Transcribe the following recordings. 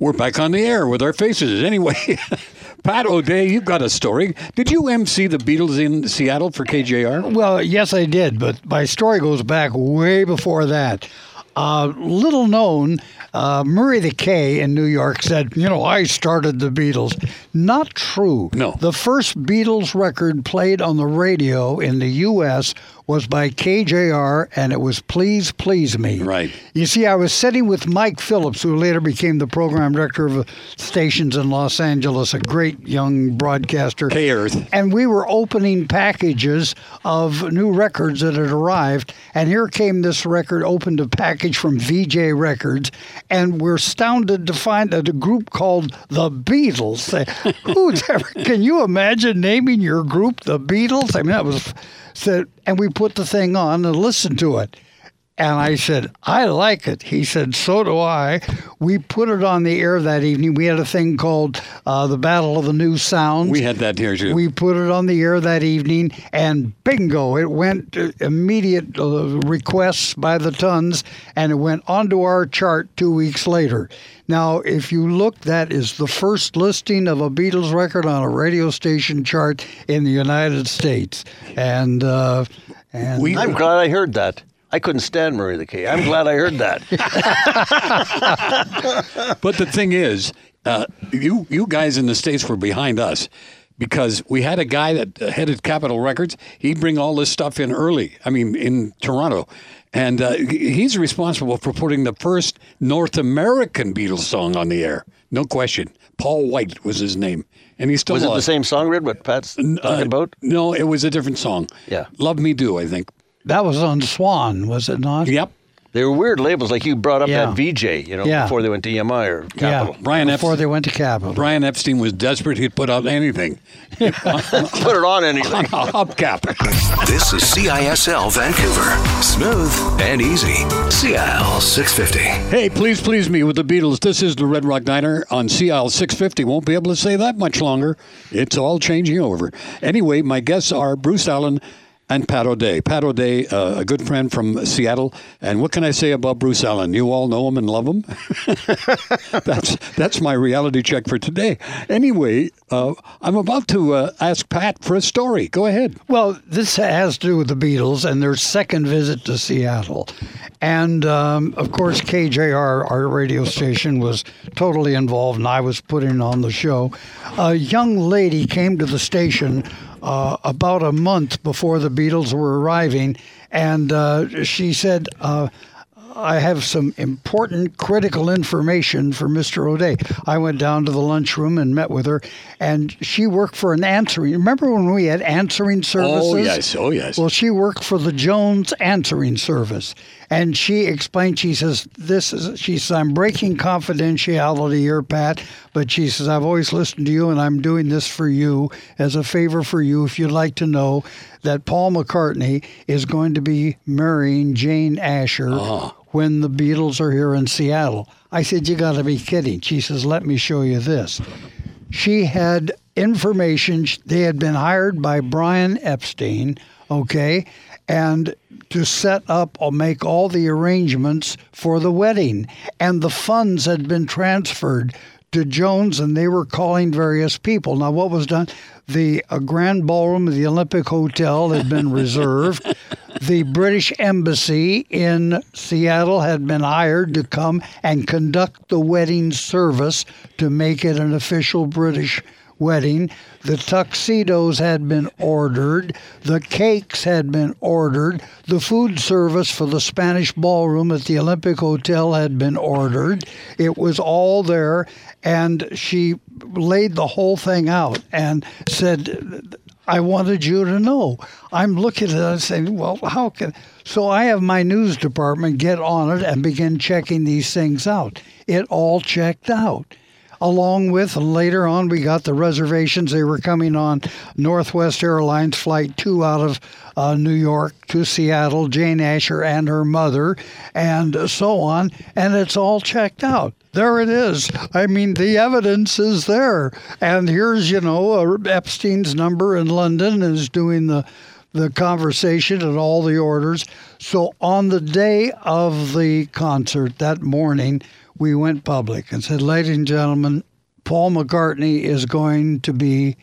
We're back on the air with our faces. Anyway, Pat O'Day, you've got a story. Did you MC the Beatles in Seattle for KJR? Well, yes, I did, but my story goes back way before that. Uh, little known, uh, Murray the K in New York said, You know, I started the Beatles. Not true. No. The first Beatles record played on the radio in the U.S. was by KJR, and it was Please Please Me. Right. You see, I was sitting with Mike Phillips, who later became the program director of stations in Los Angeles, a great young broadcaster. K Earth. And we were opening packages of new records that had arrived. And here came this record, opened a package from Vee-Jay Records. And we're astounded to find that a group called The Beatles. Who's ever, can you imagine naming your group The Beatles? I mean, that was and we put the thing on and listened to it. And I said, I like it. He said, so do I. We put it on the air that evening. We had a thing called uh, the Battle of the New Sounds. We had that here too. We put it on the air that evening, and bingo, it went uh, immediate uh, requests by the tons, and it went onto our chart two weeks later. Now, if you look, that is the first listing of a Beatles record on a radio station chart in the United States, and uh, and We- I'm glad I heard that. I couldn't stand Murray the K. I'm glad I heard that. But the thing is, uh, you you guys in the states were behind us because we had a guy that headed Capitol Records. He'd bring all this stuff in early. I mean, in Toronto. And uh, he's responsible for putting the first North American Beatles song on the air. No question. Paul White was his name. And he still Was it the alive. same song, Red, what Pat's talking about? No, it was a different song. Yeah. Love Me Do, I think. that was on Swan, was it not? Yep. They were weird labels, like you brought up Yeah. that Vee-Jay, you know, Yeah. before they went to EMI or Capitol. Yeah, Brian before Epstein. they went to Capitol. Brian Epstein was desperate. He'd put out anything Put it on anything. on a hubcap. This is CISL Vancouver. Smooth and easy. CIL 650. Hey, please, please me with the Beatles. This is the Red Rock Diner on CL 650. Won't be able to say that much longer. It's all changing over. Anyway, my guests are Bruce Allen and Pat O'Day. Pat O'Day, uh, a good friend from Seattle. And what can I say about Bruce Allen? You all know him and love him. that's that's my reality check for today. Anyway, uh, I'm about to uh, ask Pat for a story. Go ahead. Well, this has to do with the Beatles and their second visit to Seattle. And um, of course, KJR, our radio station, was totally involved, and I was putting on the show. A young lady came to the station uh, about a month before the Beatles were arriving, and uh, she said, uh, I have some important critical information for Mr. O'Day. I went down to the lunchroom and met with her, and she worked for an answering. Remember when we had answering services? Oh, yes. Oh, yes. Well, she worked for the Jones Answering Service, and she explained. She says, "This is." She says, "I'm breaking confidentiality here, Pat, but she says I've always listened to you, and I'm doing this for you as a favor for you. If you'd like to know that Paul McCartney is going to be marrying Jane Asher." Uh-huh. When the Beatles are here in Seattle, I said, You got to be kidding. She says, Let me show you this she had information. They had been hired by Brian Epstein, okay, and to set up or make all the arrangements for the wedding. And the funds had been transferred to Jones, and they were calling various people. Now, what was done? The uh, Grand Ballroom of the Olympic Hotel had been reserved. the British Embassy in Seattle had been hired to come and conduct the wedding service to make it an official British wedding. The tuxedos had been ordered, the cakes had been ordered, the food service for the Spanish ballroom at the Olympic Hotel had been ordered. It was all there, and she laid the whole thing out and said, I wanted you to know. I'm looking at it and saying, well, how can. So I have my news department get on it and begin checking these things out. It all checked out. Along with, later on, we got the reservations. They were coming on Northwest Airlines Flight 2 out of uh, New York to Seattle, Jane Asher and her mother, and so on. And it's all checked out. There it is. I mean, the evidence is there. And here's, you know, uh, Epstein's number in London is doing the the conversation and all the orders. So on the day of the concert that morning, we went public and said, ladies and gentlemen, Paul McCartney is going to be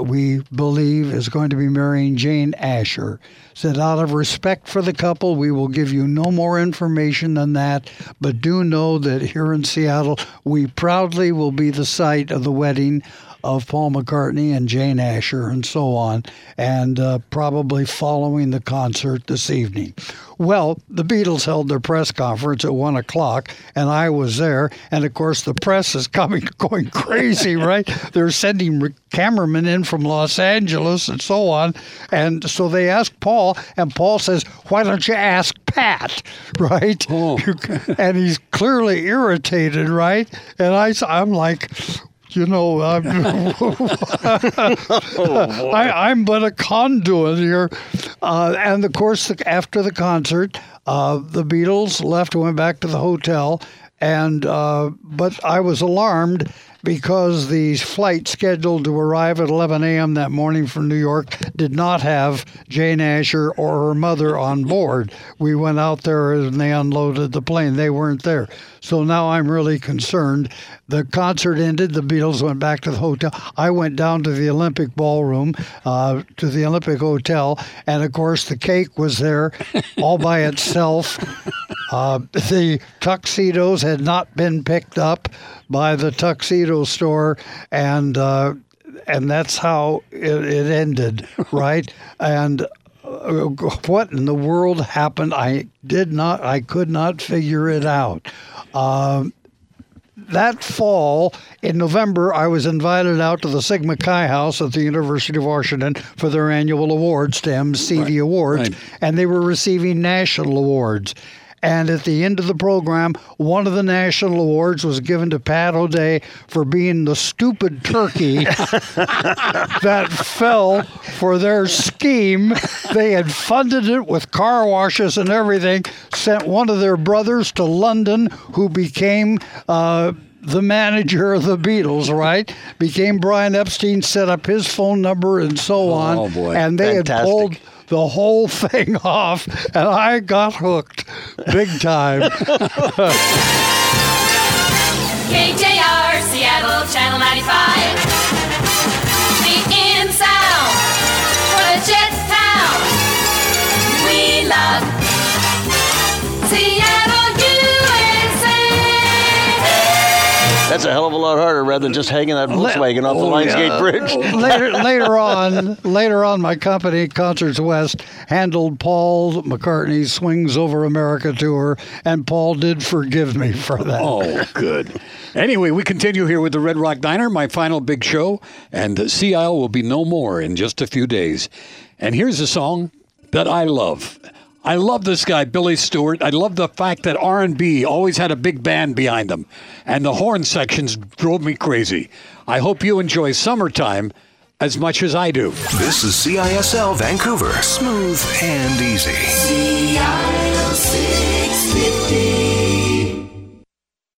we believe is going to be marrying Jane Asher. Said, out of respect for the couple, we will give you no more information than that, but do know that here in Seattle, we proudly will be the site of the wedding of Paul McCartney and Jane Asher and so on, and uh, probably following the concert this evening. Well, the Beatles held their press conference at one o'clock, and I was there. And of course, the press is coming, going crazy, right? They're sending cameramen in from Los Angeles and so on. And so they asked Paul, and Paul says, Why don't you ask Pat, right? Oh. and he's clearly irritated, right? And I, I'm like, you know, I'm, I, am but a conduit here. Uh, and of course, after the concert, uh, the Beatles left and went back to the hotel. And uh, but I was alarmed because the flight scheduled to arrive at 11 a.m. that morning from New York did not have Jane Asher or her mother on board. We went out there and they unloaded the plane. They weren't there. So now I'm really concerned. The concert ended. The Beatles went back to the hotel. I went down to the Olympic Ballroom, uh, to the Olympic Hotel, and of course the cake was there all by itself. Uh, the tuxedos had not been picked up by the tuxedo store, and uh, and that's how it, it ended, right? and uh, what in the world happened? I did not, I could not figure it out. Um, that fall in November, I was invited out to the Sigma Chi House at the University of Washington for their annual awards, STEM CV right. Awards, right. and they were receiving national awards. And at the end of the program, one of the national awards was given to Pat O'Day for being the stupid turkey that fell for their scheme. They had funded it with car washes and everything, sent one of their brothers to London, who became. Uh, the manager of the Beatles, right? Became Brian Epstein, set up his phone number and so on. Oh boy! And they Fantastic. had pulled the whole thing off, and I got hooked big time. KJR, Seattle, Channel 95. The in sound for the jet town. We love That's a hell of a lot harder rather than just hanging that Volkswagen off the oh, Lions Gate Bridge. Oh, later, later on, later on, my company, Concerts West, handled Paul McCartney's Wings Over America tour, and Paul did forgive me for that. Oh, good. Anyway, we continue here with the Red Rock Diner, my final big show, and Sea Isle will be no more in just a few days. And here's a song that I love. I love this guy, Billy Stewart. I love the fact that R&B always had a big band behind them, and the horn sections drove me crazy. I hope you enjoy summertime as much as I do. This is CISL Vancouver, smooth and easy. CISL 650.